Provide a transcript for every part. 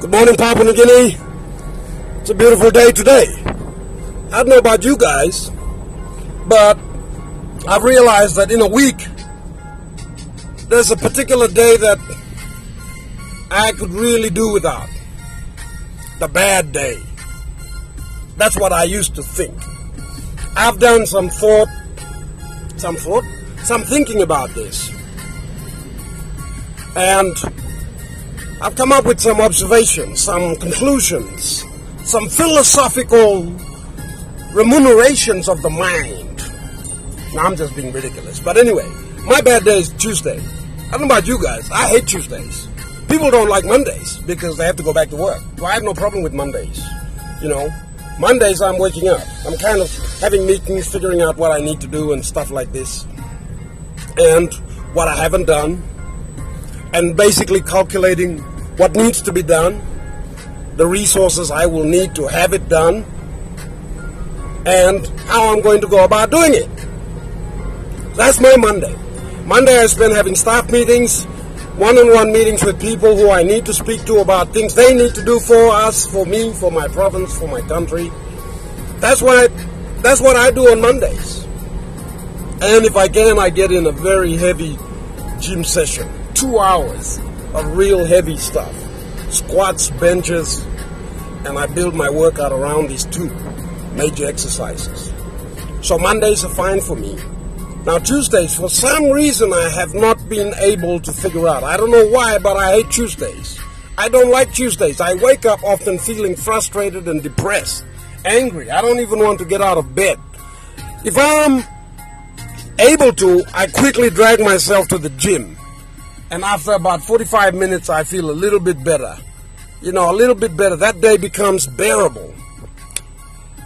Good morning, Papua New Guinea. It's a beautiful day today. I don't know about you guys, but I've realized that in a week, there's a particular day that I could really do without. The bad day. That's what I used to think. I've done some thought, some thought, some thinking about this. And I've come up with some observations, some conclusions, some philosophical remunerations of the mind. Now I'm just being ridiculous. But anyway, my bad day is Tuesday. I don't know about you guys. I hate Tuesdays. People don't like Mondays because they have to go back to work. Well, I have no problem with Mondays. You know, Mondays I'm waking up. I'm kind of having meetings, figuring out what I need to do and stuff like this. And what I haven't done. And basically calculating what needs to be done, the resources I will need to have it done, and how I'm going to go about doing it. That's my Monday. Monday I spend having staff meetings, one-on-one meetings with people who I need to speak to about things they need to do for us, for me, for my province, for my country. That's what I, that's what I do on Mondays. And if I can, I get in a very heavy gym session, two hours of real heavy stuff squats, benches, and I build my workout around these two major exercises. So Mondays are fine for me. Now, Tuesdays, for some reason, I have not been able to figure out. I don't know why, but I hate Tuesdays. I don't like Tuesdays. I wake up often feeling frustrated and depressed, angry. I don't even want to get out of bed. If I'm able to, I quickly drag myself to the gym and after about 45 minutes, I feel a little bit better. You know, a little bit better. That day becomes bearable.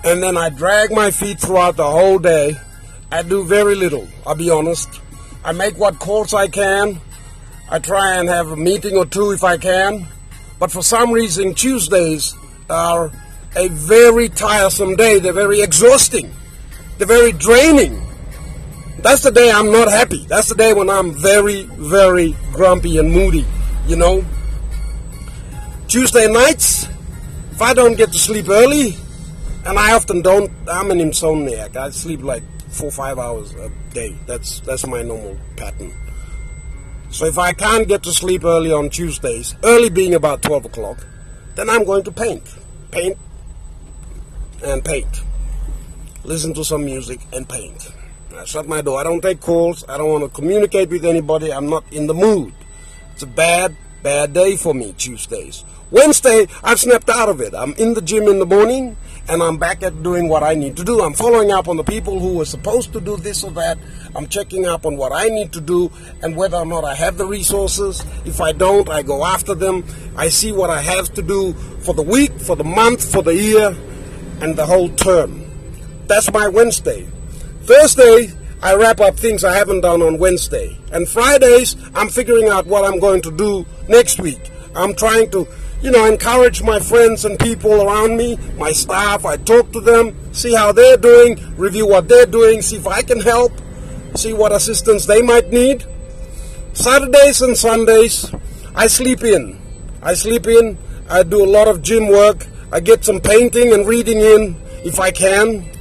And then I drag my feet throughout the whole day. I do very little, I'll be honest. I make what calls I can. I try and have a meeting or two if I can. But for some reason, Tuesdays are a very tiresome day. They're very exhausting. They're very draining. That's the day I'm not happy. That's the day when I'm very, very grumpy and moody, you know. Tuesday nights, if I don't get to sleep early, and I often don't, I'm an insomniac. I sleep like four, five hours a day. That's that's my normal pattern. So if I can't get to sleep early on Tuesdays, early being about 12 o'clock, then I'm going to paint. Paint and paint. Listen to some music and paint. I shut my door. I don't take calls. I don't want to communicate with anybody. I'm not in the mood. It's a bad, bad day for me, Tuesdays. Wednesday, I've snapped out of it. I'm in the gym in the morning and I'm back at doing what I need to do. I'm following up on the people who were supposed to do this or that. I'm checking up on what I need to do and whether or not I have the resources. If I don't, I go after them. I see what I have to do for the week, for the month, for the year, and the whole term. That's my Wednesday. Thursday, I wrap up things I haven't done on Wednesday. And Fridays, I'm figuring out what I'm going to do next week. I'm trying to, you know, encourage my friends and people around me, my staff. I talk to them, see how they're doing, review what they're doing, see if I can help, see what assistance they might need. Saturdays and Sundays, I sleep in. I sleep in. I do a lot of gym work. I get some painting and reading in if I can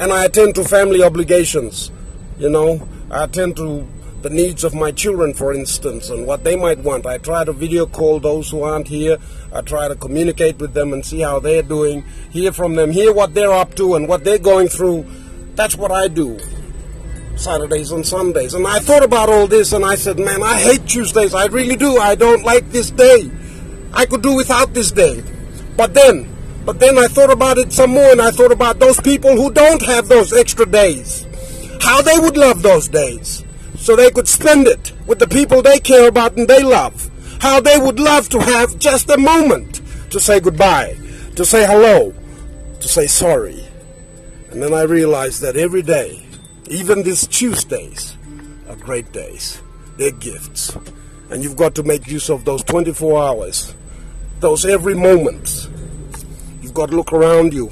and I attend to family obligations. You know, I attend to the needs of my children, for instance, and what they might want. I try to video call those who aren't here. I try to communicate with them and see how they're doing, hear from them, hear what they're up to and what they're going through. That's what I do. Saturdays and Sundays. And I thought about all this and I said, man, I hate Tuesdays. I really do. I don't like this day. I could do without this day. But then, but then I thought about it some more and I thought about those people who don't have those extra days. How they would love those days. So they could spend it with the people they care about and they love. How they would love to have just a moment to say goodbye, to say hello, to say sorry. And then I realized that every day, even these Tuesdays, are great days. They're gifts. And you've got to make use of those 24 hours, those every moments You've got to look around you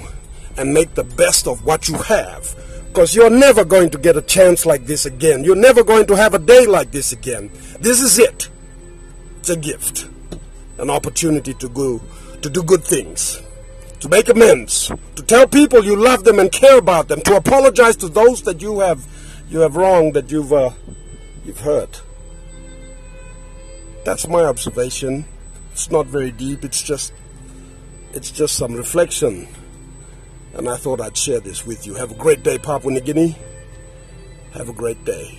and make the best of what you have. Because you're never going to get a chance like this again. You're never going to have a day like this again. This is it. It's a gift. An opportunity to go to do good things, to make amends, to tell people you love them and care about them, to apologize to those that you have you have wronged, that you've uh, you've hurt. That's my observation. It's not very deep. It's just it's just some reflection. And I thought I'd share this with you. Have a great day, Papua New Guinea. Have a great day.